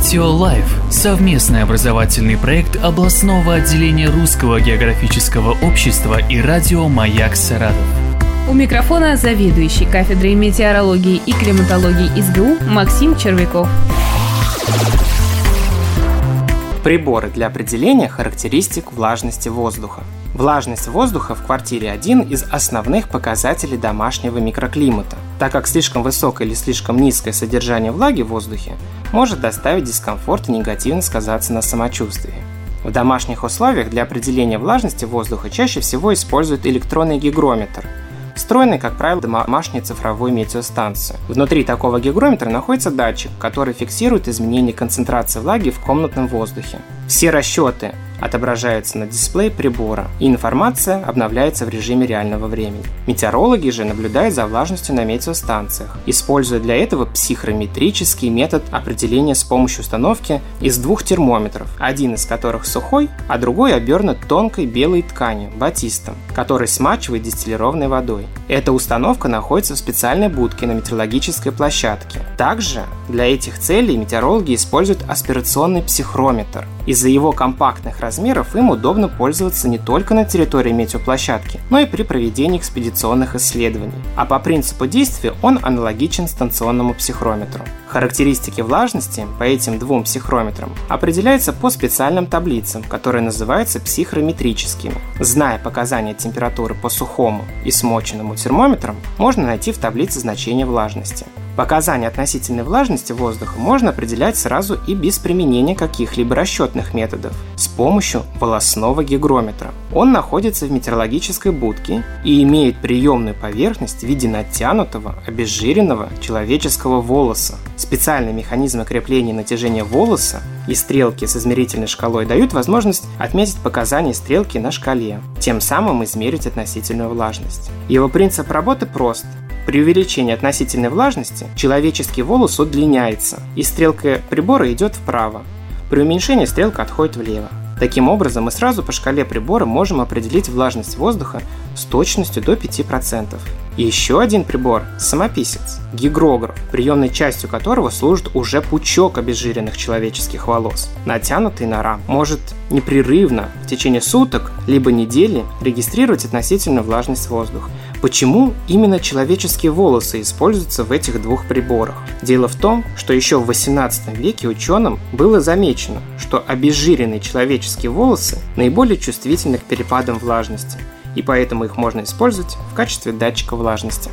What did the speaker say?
Метео Лайф – совместный образовательный проект областного отделения Русского географического общества и радио «Маяк Саратов». У микрофона заведующий кафедрой метеорологии и климатологии СГУ Максим Червяков. Приборы для определения характеристик влажности воздуха. Влажность воздуха в квартире – один из основных показателей домашнего микроклимата, так как слишком высокое или слишком низкое содержание влаги в воздухе может доставить дискомфорт и негативно сказаться на самочувствии. В домашних условиях для определения влажности воздуха чаще всего используют электронный гигрометр – встроенный, как правило, домашней цифровой метеостанции. Внутри такого гигрометра находится датчик, который фиксирует изменение концентрации влаги в комнатном воздухе. Все расчеты отображаются на дисплее прибора, и информация обновляется в режиме реального времени. Метеорологи же наблюдают за влажностью на метеостанциях, используя для этого психрометрический метод определения с помощью установки из двух термометров, один из которых сухой, а другой обернут тонкой белой тканью, батистом, который смачивает дистиллированной водой. Эта установка находится в специальной будке на метеорологической площадке. Также для этих целей метеорологи используют аспирационный психрометр. Из-за его компактных размеров им удобно пользоваться не только на территории метеоплощадки, но и при проведении экспедиционных исследований. А по принципу действия он аналогичен станционному психрометру. Характеристики влажности по этим двум психрометрам определяются по специальным таблицам, которые называются психрометрическими. Зная показания температуры по сухому и смоченному термометрам, можно найти в таблице значение влажности. Показания относительной влажности воздуха можно определять сразу и без применения каких-либо расчетных методов с помощью волосного гигрометра. Он находится в метеорологической будке и имеет приемную поверхность в виде натянутого, обезжиренного человеческого волоса. Специальные механизмы крепления и натяжения волоса и стрелки с измерительной шкалой дают возможность отметить показания стрелки на шкале, тем самым измерить относительную влажность. Его принцип работы прост. При увеличении относительной влажности человеческий волос удлиняется, и стрелка прибора идет вправо. При уменьшении стрелка отходит влево. Таким образом, мы сразу по шкале прибора можем определить влажность воздуха с точностью до 5%. И еще один прибор – самописец, гигрограф, приемной частью которого служит уже пучок обезжиренных человеческих волос, натянутый на рам, может непрерывно в течение суток либо недели регистрировать относительную влажность воздуха. Почему именно человеческие волосы используются в этих двух приборах? Дело в том, что еще в 18 веке ученым было замечено, что обезжиренные человеческие волосы наиболее чувствительны к перепадам влажности – и поэтому их можно использовать в качестве датчика влажности.